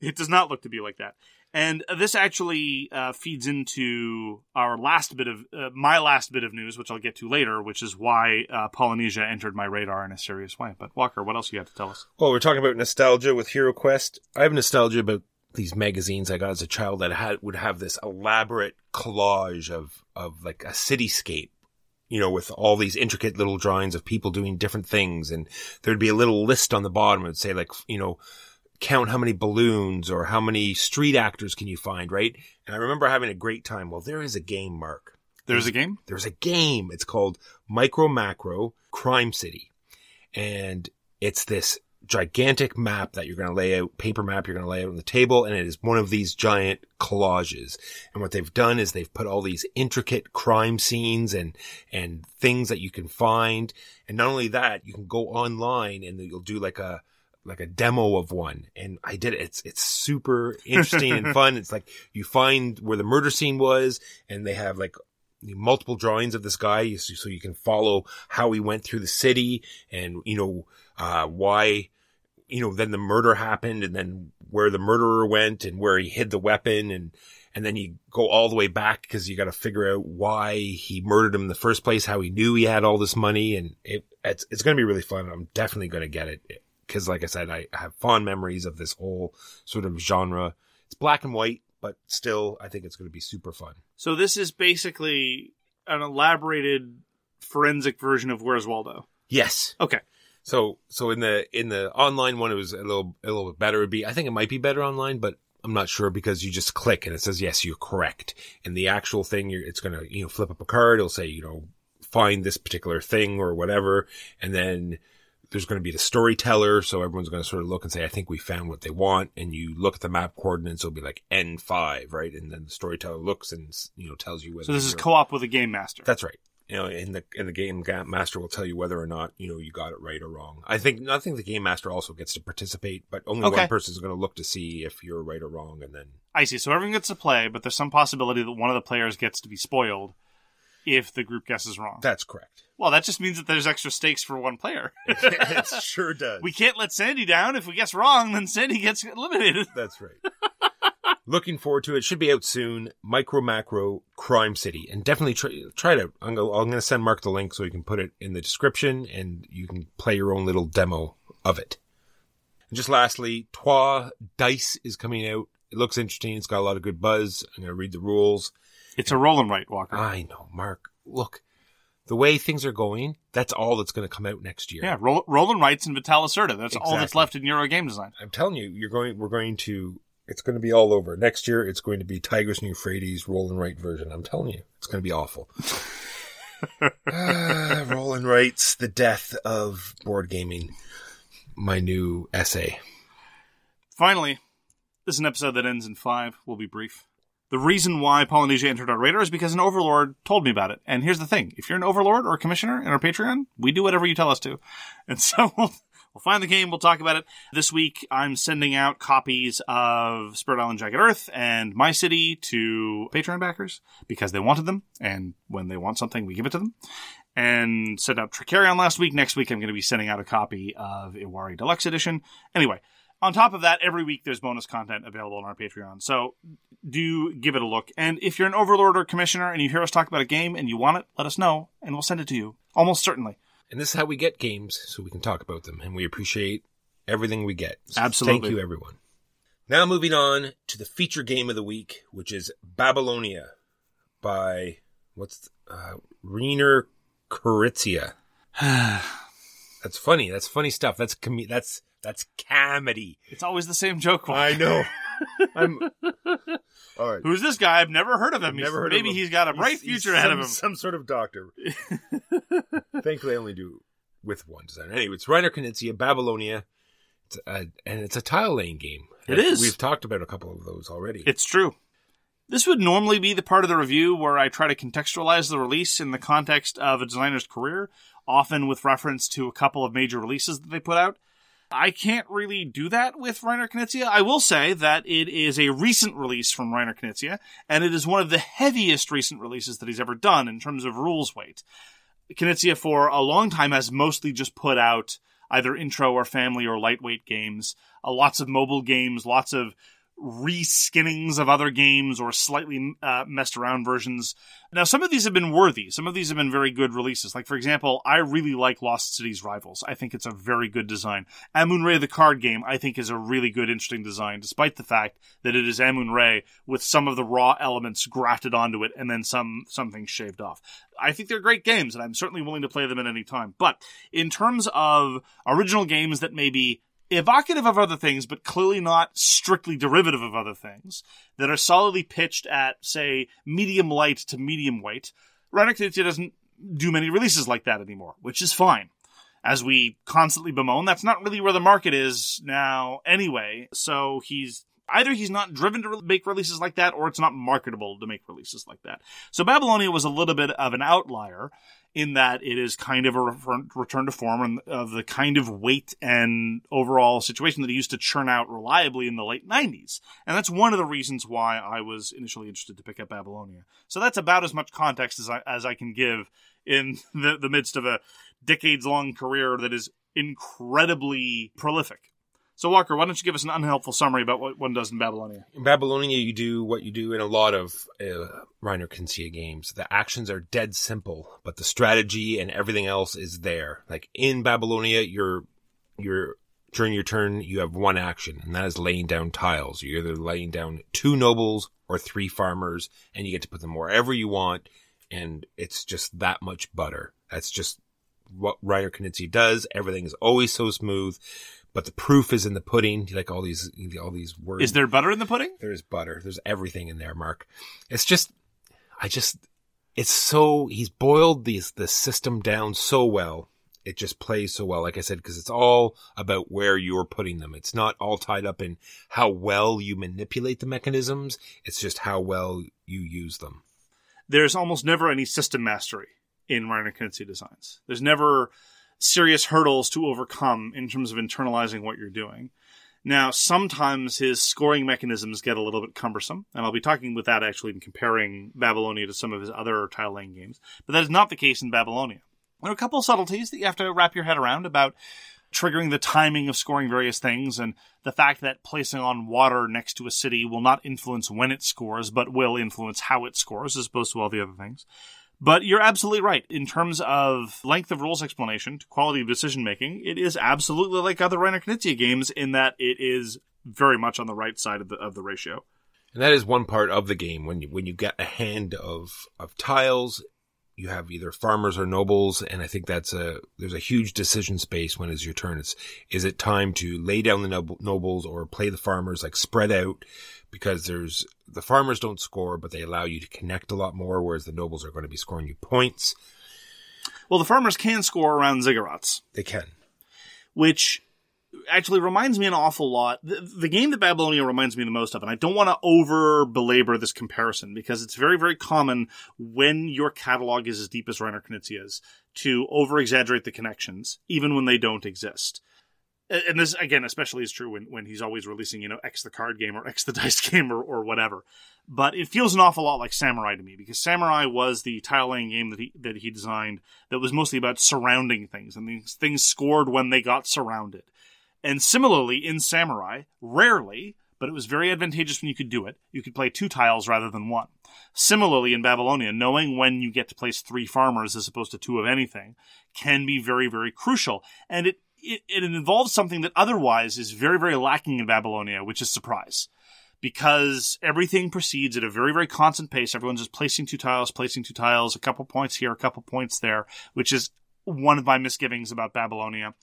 it does not look to be like that. And this actually uh, feeds into our last bit of uh, my last bit of news, which I'll get to later, which is why uh, Polynesia entered my radar in a serious way. But Walker, what else you have to tell us? Well, we're talking about nostalgia with Hero Quest. I have nostalgia about these magazines I got as a child that had would have this elaborate collage of of like a cityscape, you know, with all these intricate little drawings of people doing different things, and there'd be a little list on the bottom that would say like, you know, count how many balloons or how many street actors can you find, right? And I remember having a great time. Well, there is a game, Mark. There's a game. There's a game. It's called Micro Macro Crime City. And it's this gigantic map that you're going to lay out, paper map you're going to lay out on the table. And it is one of these giant collages. And what they've done is they've put all these intricate crime scenes and, and things that you can find. And not only that, you can go online and you'll do like a, like a demo of one and I did it. It's, it's super interesting and <laughs> fun. It's like you find where the murder scene was and they have like multiple drawings of this guy so you can follow how he went through the city and, you know, uh, why, you know, then the murder happened and then where the murderer went and where he hid the weapon and, and then you go all the way back because you got to figure out why he murdered him in the first place, how he knew he had all this money, and it, it's it's going to be really fun. I'm definitely going to get it because, like I said, I have fond memories of this whole sort of genre. It's black and white, but still, I think it's going to be super fun. So this is basically an elaborated forensic version of Where's Waldo. Yes. Okay. So so in the in the online one, it was a little a little bit better. It'd be I think it might be better online, but I'm not sure because you just click and it says yes, you're correct. And the actual thing, you're, it's gonna you know flip up a card. It'll say you know find this particular thing or whatever, and then there's going to be the storyteller. So everyone's going to sort of look and say, I think we found what they want. And you look at the map coordinates, it'll be like N5, right? And then the storyteller looks and, you know, tells you whether. So this is co-op with a game master. That's right. You know, in the, in the game, master will tell you whether or not, you know, you got it right or wrong. I think, I think the game master also gets to participate, but only Okay. one person is going to look to see if you're right or wrong. And then, I see. So everyone gets to play, but there's some possibility that one of the players gets to be spoiled if the group guesses wrong. that's correct. well, that just means that there's extra stakes for one player. <laughs> <laughs> it sure does. we can't let Sandy down. If we guess wrong, then Sandy gets eliminated. That's right. <laughs> Looking forward to it. Should be out soon. Micro Macro Crime City, and definitely try, try it out. I'm going I'm to send Mark the link so you can put it in the description, and you can play your own little demo of it. And just lastly, Twa Dice is coming out. It looks interesting. It's got a lot of good buzz. I'm going to read the rules. It's a roll and write, Walker. I know, Mark. Look, the way things are going, that's all that's going to come out next year. yeah, roll, roll and writes and Vital Lacerda. That's all that's left in Euro game design. I'm telling you, you're going. We're going to. It's going to be all over next year. It's going to be Tigris and Euphrates roll and write version. I'm telling you, it's going to be awful. <laughs> ah, roll and writes the death of board gaming. My new essay. Finally, this is an episode that ends in five. We'll be brief. The reason why Polynesia entered our radar is because an overlord told me about it. And here's the thing: if you're an overlord or a commissioner in our Patreon, we do whatever you tell us to. And <laughs> so we'll, find the game. We'll talk about it this week. I'm sending out copies of Spirit Island Jagged Earth and My City to Patreon backers because they wanted them, and when they want something, we give it to them. And sent out Trickerion last week. Next week, I'm going to be sending out a copy of Iwari Deluxe Edition. Anyway, on top of that, every week there's bonus content available on our Patreon. So do give it a look. And if you're an overlord or commissioner and you hear us talk about a game and you want it, let us know and we'll send it to you. Almost certainly. And this is how we get games, so we can talk about them, and we appreciate everything we get. So Absolutely. Thank you, everyone. Now moving on to the feature game of the week, which is Babylonia by what's uh, Reiner Kuritzia. <sighs> That's funny. That's funny stuff. That's com- that's that's comedy. It's always the same joke. I know. <laughs> I'm all right. Who's this guy? I've never heard of him. He's- Never heard Maybe of him. he's got a bright He's- he's future ahead of him. Some sort of doctor. <laughs> Thankfully, I only do with one designer. Anyway, it's Reiner Knizia, Babylonia, it's a, and it's a tile laying game. It is. We've talked about a couple of those already. It's true. This would normally be the part of the review where I try to contextualize the release in the context of a designer's career, often with reference to a couple of major releases that they put out. I can't really do that with Reiner Knizia. I will say that it is a recent release from Reiner Knizia, and it is one of the heaviest recent releases that he's ever done in terms of rules weight. Knizia for a long time has mostly just put out either intro or family or lightweight games, uh, lots of mobile games, lots of reskinnings of other games or slightly uh, messed around versions. Now, some of these have been worthy. Some of these have been very good releases. Like, for example, I really like Lost Cities Rivals. I think it's a very good design. Amun-Re, the card game, I think is a really good, interesting design, despite the fact that it is Amun-Re with some of the Ra elements grafted onto it and then some, some things shaved off. I think they're great games, and I'm certainly willing to play them at any time. But in terms of original games that maybe evocative of other things, but clearly not strictly derivative of other things, that are solidly pitched at, say, medium light to medium weight, Reiner doesn't do many releases like that anymore, which is fine. As we constantly bemoan, that's not really where the market is now anyway, so he's either he's not driven to make releases like that or it's not marketable to make releases like that. So Babylonia was a little bit of an outlier in that it is kind of a return to form of the kind of weight and overall situation that he used to churn out reliably in the late 90s. And that's one of the reasons why I was initially interested to pick up Babylonia. So that's about as much context as I, as I can give in <laughs> the, the midst of a decades long career that is incredibly prolific. So, Walker, why don't you give us an unhelpful summary about what one does in Babylonia? In Babylonia, you do what you do in a lot of uh, Reiner Knizia games. The actions are dead simple, but the strategy and everything else is there. Like in Babylonia, you're you're during your turn, you have one action, and that is laying down tiles. You're either laying down two nobles or three farmers, and you get to put them wherever you want, and it's just that much butter. That's just what Reiner Knizia does. Everything is always so smooth but the proof is in the pudding. Like all these, all these words. Is there butter in the pudding? There's butter. There's everything in there, Mark. It's just, I just, it's so, he's boiled these, the system down so well. It just plays so well, like I said, because it's all about where you're putting them. It's not all tied up in how well you manipulate the mechanisms. It's just how well you use them. There's almost never any system mastery in Reiner Knizia designs. There's never, serious hurdles to overcome in terms of internalizing what you're doing. Now, sometimes his scoring mechanisms get a little bit cumbersome, and I'll be talking with that actually in comparing Babylonia to some of his other tile laying games, but that is not the case in Babylonia. There are a couple of subtleties that you have to wrap your head around about triggering the timing of scoring various things and the fact that placing on water next to a city will not influence when it scores, but will influence how it scores as opposed to all the other things. But you're absolutely right. In terms of length of rules explanation to quality of decision making, it is absolutely like other Reiner Knizia games in that it is very much on the right side of the of the ratio. And that is one part of the game when you when you get a hand of of tiles, you have either farmers or nobles, and I think that's a there's a huge decision space when it's your turn. It's is it time to lay down the nob- nobles or play the farmers, like spread out because there's the farmers don't score, but they allow you to connect a lot more, whereas the nobles are going to be scoring you points. Well, the farmers can score around ziggurats, They can. which actually reminds me an awful lot. The, the game that Babylonia reminds me the most of, and I don't want to over belabor this comparison because it's very, very common when your catalog is as deep as Reiner Knizia's to over exaggerate the connections, even when they don't exist. And this, again, especially is true when, when he's always releasing, you know, X the card game or X the <laughs> dice game or, or whatever. But it feels an awful lot like Samurai to me because Samurai was the tile laying game that he, that he designed that was mostly about surrounding things and these things scored when they got surrounded. And similarly, in Samurai, rarely, but it was very advantageous when you could do it, you could play two tiles rather than one. Similarly, in Babylonia, knowing when you get to place three farmers as opposed to two of anything can be very, very crucial. And it, it, it involves something that otherwise is very, very lacking in Babylonia, which is surprise. Because everything proceeds at a very, very constant pace. Everyone's just placing two tiles, placing two tiles, a couple points here, a couple points there, which is one of my misgivings about Babylonia.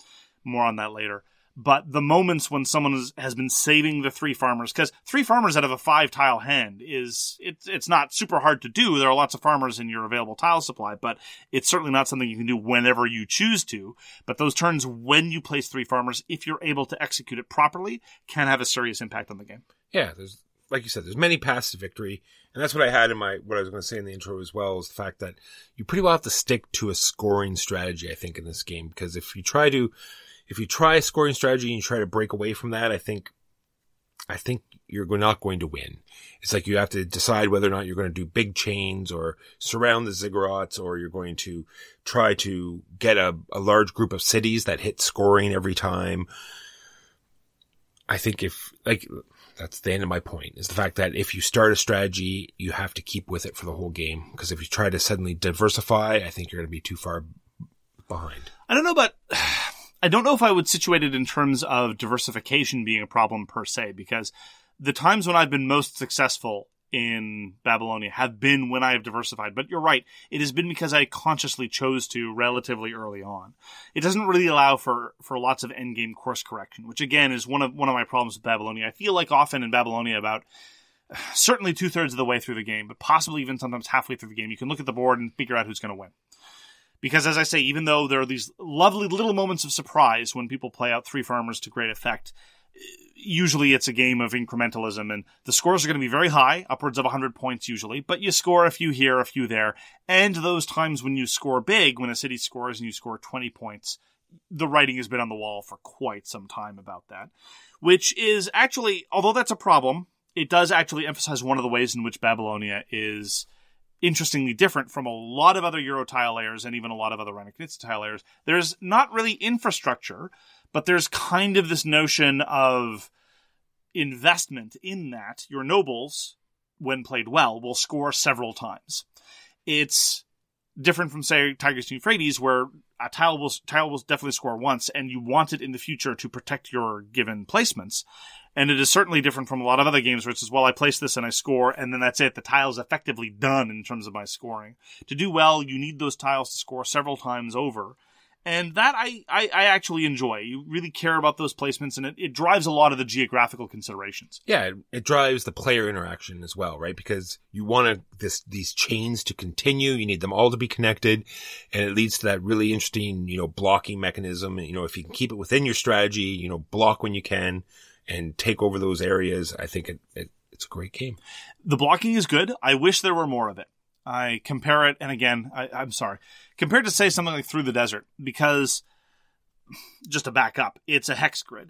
More on that later but the moments when someone has been saving the three farmers because three farmers out of a five tile hand is it's it's not super hard to do. There are lots of farmers in your available tile supply but it's certainly not something you can do whenever you choose to. But those turns when you place three farmers if you're able to execute it properly can have a serious impact on the game. Yeah, there's like you said, there's many paths to victory, and that's what I had in my what I was going to say in the intro as well is the fact that you pretty well have to stick to a scoring strategy. I think in this game. Because if you try to if you try scoring strategy and you try to break away from that, I think I think you're not going to win. It's like you have to decide whether or not you're going to do big chains or surround the ziggurats or you're going to try to get a, a large group of cities that hit scoring every time. I think if, like, that's the end of my point is the fact that if you start a strategy, you have to keep with it for the whole game. Because if you try to suddenly diversify, I think you're going to be too far behind. I don't know, but I don't know if I would situate it in terms of diversification being a problem per se, because the times when I've been most successful in Babylonia have been when I have diversified. But you're right. It has been because I consciously chose to relatively early on. It doesn't really allow for, for lots of endgame course correction, which again is one of, one of my problems with Babylonia. I feel like often in Babylonia about <sighs> certainly two thirds of the way through the game, but possibly even sometimes halfway through the game, you can look at the board and figure out who's going to win. Because as I say, even though there are these lovely little moments of surprise when people play out three farmers to great effect, usually it's a game of incrementalism and the scores are going to be very high, upwards of 100 points usually, but you score a few here, a few there. And those times when you score big, when a city scores and you score 20 points, the writing has been on the wall for quite some time about that. Which is actually, although that's a problem, it does actually emphasize one of the ways in which Babylonia is interestingly different from a lot of other Euro tile layers and even a lot of other Reiner Knizia tile layers. There's not really infrastructure, but there's kind of this notion of investment in that your nobles, when played well, will score several times. It's different from say Tigris and Euphrates, where a tile will tile will definitely score once, and you want it in the future to protect your given placements. And it is certainly different from a lot of other games where it's just, well, I place this and I score, and then that's it. The tile's effectively done in terms of my scoring. To do well, you need those tiles to score several times over. And that I, I, I actually enjoy. You really care about those placements, and it, it drives a lot of the geographical considerations. Yeah, it, it drives the player interaction as well, right? Because you want this these chains to continue. You need them all to be connected, and it leads to that really interesting, you know, blocking mechanism. You know, if you can keep it within your strategy, you know, block when you can, and take over those areas. I think it, it it's a great game. The blocking is good. I wish there were more of it. I compare it, and again, I, I'm sorry, compared to say something like Through the Desert, because just to back up, it's a hex grid,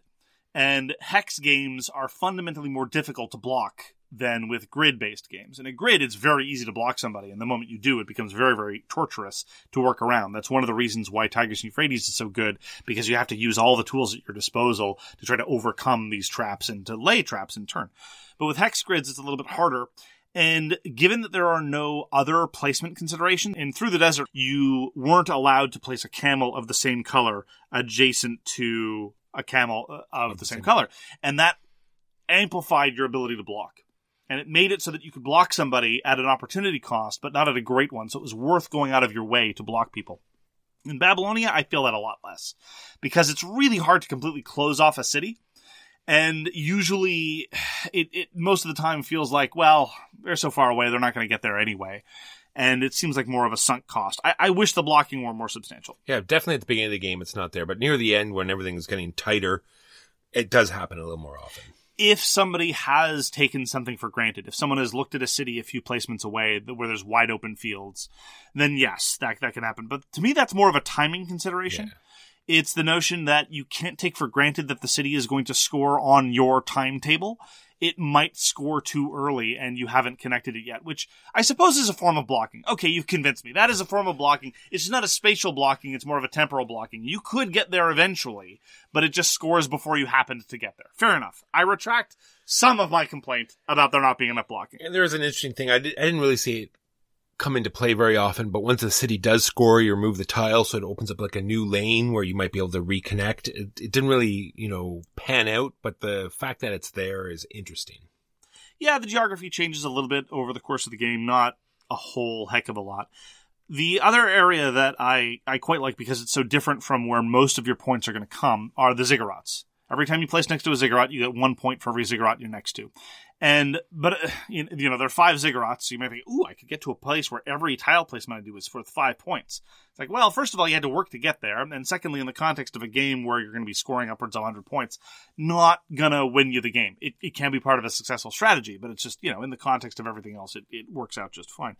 and hex games are fundamentally more difficult to block than with grid-based games. In a grid, it's very easy to block somebody, and the moment you do, it becomes very, very torturous to work around. That's one of the reasons why Tigris and Euphrates is so good, because you have to use all the tools at your disposal to try to overcome these traps and to lay traps in turn. But with hex grids, it's a little bit harder. And given that there are no other placement considerations, and through the desert, you weren't allowed to place a camel of the same color adjacent to a camel uh, of, the, same, color. And that amplified your ability to block. And it made it so that you could block somebody at an opportunity cost, but not at a great one. So it was worth going out of your way to block people. In Babylonia, I feel that a lot less because it's really hard to completely close off a city and usually <sighs> it, it most of the time feels like well they're so far away they're not going to get there anyway and it seems like more of a sunk cost I, I wish the blocking were more substantial Yeah, definitely at the beginning of the game, it's not there, but near the end, when everything is getting tighter, it does happen a little more often. If somebody has taken something for granted if someone has looked at a city a few placements away where there's wide open fields then yes that, that can happen but to me that's more of a timing consideration Yeah. It's the notion that you can't take for granted that the city is going to score on your timetable. It might score too early and you haven't connected it yet, which I suppose is a form of blocking. Okay, you've convinced me. That is a form of blocking. It's not a spatial blocking, it's more of a temporal blocking. You could get there eventually, but it just scores before you happened to get there. Fair enough. I retract some of my complaint about there not being enough blocking. And an interesting thing. I, did, I didn't really see it come into play very often, but once the city does score, you remove the tile, so it opens up like a new lane where you might be able to reconnect. It, it didn't really, you know, pan out, but the fact that it's there is interesting. yeah, the geography changes a little bit over the course of the game, not a whole heck of a lot. The other area that I, I quite like because it's so different from where most of your points are going to come are the ziggurats. Every time you place next to a ziggurat, you get one point for every ziggurat you're next to. And but <sighs> you you know there are five ziggurats, so you might think, "Ooh, I could get to a place where every tile placement I do is worth five points." It's like, well, first of all, you had to work to get there, and secondly, in the context of a game where you're going to be scoring upwards of 100 points, not gonna win you the game. It it can be part of a successful strategy, but it's just you know in the context of everything else, it it works out just fine.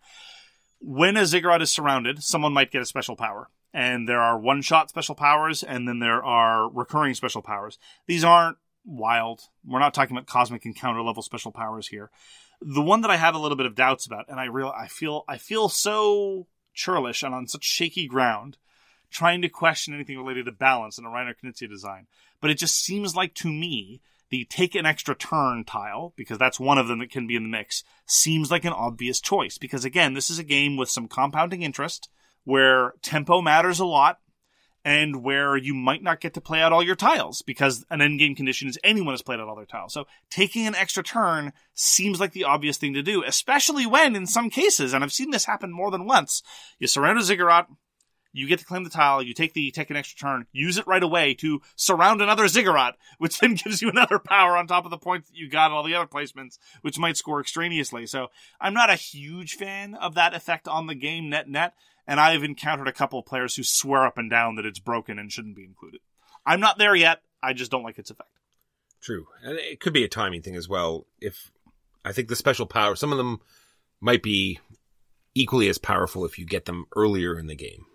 When a ziggurat is surrounded, someone might get a special power. And there are one shot special powers, and then there are recurring special powers. These aren't wild. We're not talking about cosmic encounter level special powers here. The one that I have a little bit of doubts about, and I real I feel I feel so churlish and on such shaky ground, trying to question anything related to balance in a Reiner Knizia design. But it just seems like to me the take an extra turn tile, because that's one of them that can be in the mix, seems like an obvious choice. Because again, this is a game with some compounding interest where tempo matters a lot and where you might not get to play out all your tiles because an end game condition is anyone has played out all their tiles. So taking an extra turn seems like the obvious thing to do, especially when in some cases, and I've seen this happen more than once, you surround a ziggurat, you get to claim the tile, you take the take an extra turn, use it right away to surround another ziggurat, which then <laughs> gives you another power on top of the points that you got all the other placements, which might score extraneously. So I'm not a huge fan of that effect on the game net net, and I've encountered a couple of players who swear up and down that it's broken and shouldn't be included. I'm not there yet. I just don't like its effect. True. And it could be a timing thing as well. If I think the special power, some of them might be equally as powerful if you get them earlier in the game.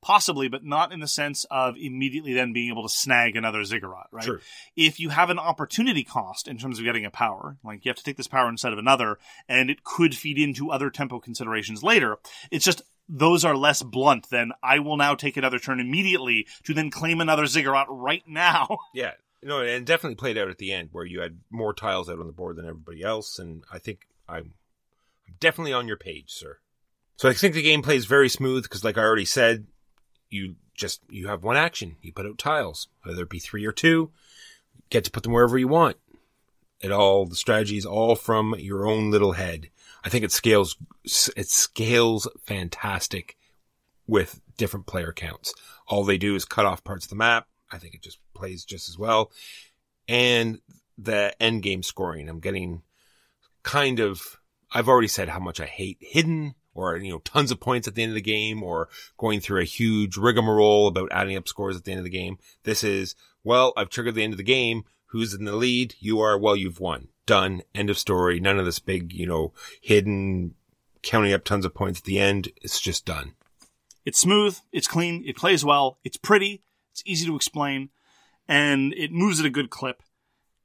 Possibly, but not in the sense of immediately then being able to snag another ziggurat, right? Sure. If you have an opportunity cost in terms of getting a power, like you have to take this power instead of another, and it could feed into other tempo considerations later, it's just those are less blunt than I will now take another turn immediately to then claim another ziggurat right now. <laughs> Yeah. No, and definitely played out at the end where you had more tiles out on the board than everybody else, and I think I'm definitely on your page, sir. So I think the game plays very smooth because, like I already said, you just you have one action. You put out tiles, whether it be three or two, get to put them wherever you want. It all the strategy is all from your own little head. I think it scales it scales fantastic with different player counts. All they do is cut off parts of the map. I think it just plays just as well. And the end game scoring, I'm getting kind of I've already said how much I hate hidden or you know tons of points at the end of the game or going through a huge rigmarole about adding up scores at the end of the game. This is well, I've triggered the end of the game. Who's in the lead? You are. Well, you've won. Done. End of story. None of this big, you know, hidden counting up tons of points at the end. It's just done. It's smooth, it's clean, it plays well, it's pretty, it's easy to explain, and it moves at a good clip,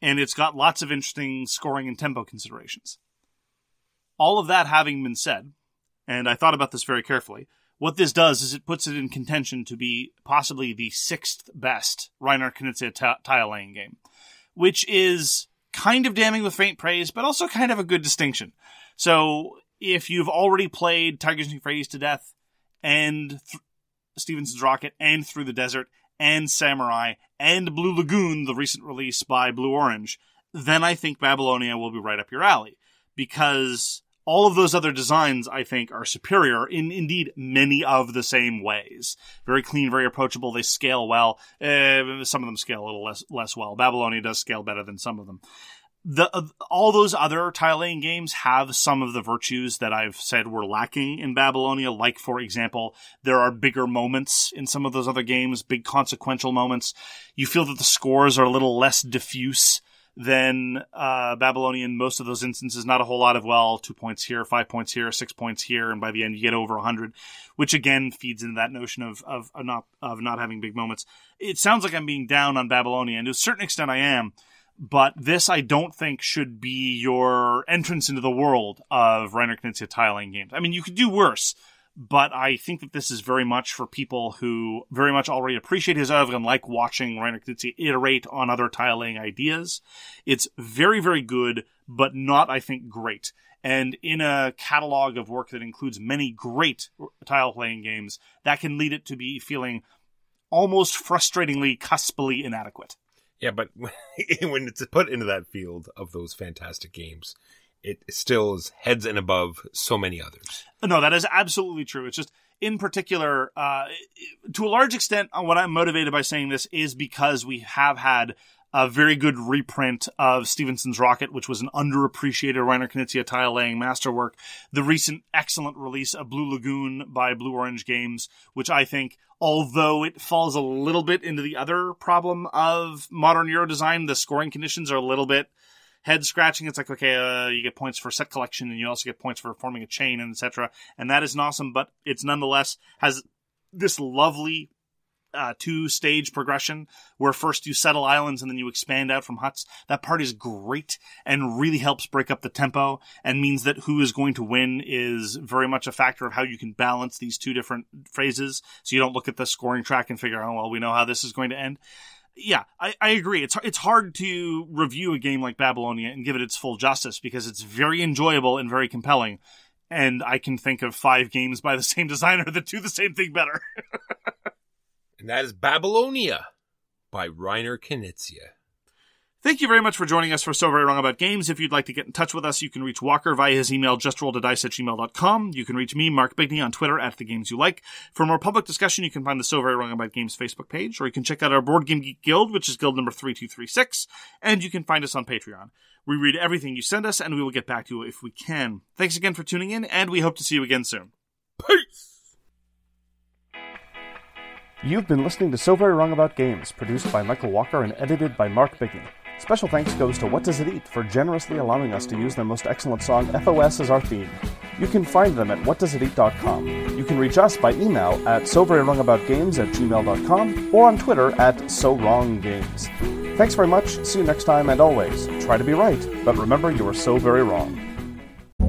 and it's got lots of interesting scoring and tempo considerations. All of that having been said, and I thought about this very carefully, what this does is it puts it in contention to be possibly the sixth best Reiner Knizia t- tile laying game, which is kind of damning with faint praise, but also kind of a good distinction. So if you've already played Tigris and Euphrates to death and th- Stephenson's Rocket and Through the Desert and Samurai and Blue Lagoon, the recent release by Blue Orange, then I think Babylonia will be right up your alley because all of those other designs, I think, are superior in indeed many of the same ways. Very clean, very approachable. They scale well. Uh, some of them scale a little less less well. Babylonia does scale better than some of them. The uh, all those other tile laying games have some of the virtues that I've said were lacking in Babylonia. Like, for example, there are bigger moments in some of those other games, big consequential moments. You feel that the scores are a little less diffuse then uh, Babylonian, most of those instances, not a whole lot of, well, two points here, five points here, six points here, and by the end you get over 100, which again feeds into that notion of, of, of, not, of not having big moments. It sounds like I'm being down on Babylonia, and to a certain extent I am, but this I don't think should be your entrance into the world of Reiner Knizia tiling games. I mean, you could do worse, but I think that this is very much for people who very much already appreciate his oeuvre and like watching Reiner Knizia iterate on other tiling ideas. It's very, very good, but not, I think, great. And in a catalog of work that includes many great tile playing games, that can lead it to be feeling almost frustratingly cuspily inadequate. Yeah, but <laughs> when it's put into that field of those fantastic games, it still is heads and above so many others. No, that is absolutely true. It's just, in particular, uh, to a large extent, uh, what I'm motivated by saying this is because we have had a very good reprint of Stephenson's Rocket, which was an underappreciated Reiner Knizia tile laying masterwork. The recent excellent release of Blue Lagoon by Blue Orange Games, which I think, although it falls a little bit into the other problem of modern Euro design, the scoring conditions are a little bit head scratching. It's like, okay, uh, you get points for set collection and you also get points for forming a chain and etc. And that is awesome, but it's nonetheless has this lovely uh, two stage progression where first you settle islands and then you expand out from huts. That part is great and really helps break up the tempo and means that who is going to win is very much a factor of how you can balance these two different phrases. So you don't look at the scoring track and figure, oh, well, we know how this is going to end. Yeah, I, I agree. It's it's hard to review a game like Babylonia and give it its full justice because it's very enjoyable and very compelling. And I can think of five games by the <laughs> same designer that do the same thing better. <laughs> And that is Babylonia by Reiner Knizia. Thank you very much for joining us for So Very Wrong About Games. If you'd like to get in touch with us, you can reach Walker via his email, justrolledadice at gmail.com. You can reach me, Mark Bigney, on Twitter at The Games You Like. For more public discussion, you can find the So Very Wrong About Games Facebook page, or you can check out our Board Game Geek Guild, which is guild number 3236, and you can find us on Patreon. We read everything you send us, and we will get back to you if we can. Thanks again for tuning in, and we hope to see you again soon. Peace! You've been listening to So Very Wrong About Games, produced by Michael Walker and edited by Mark Bigney. Special thanks goes to What Does It Eat for generously allowing us to use their most excellent song, FOS, as our theme. You can find them at whatdoesiteat.com. You can reach us by email at soverywrongaboutgames at gmail.com or on Twitter at SoWrongGames. Thanks very much, see you next time, and always, try to be right, but remember you are so very wrong.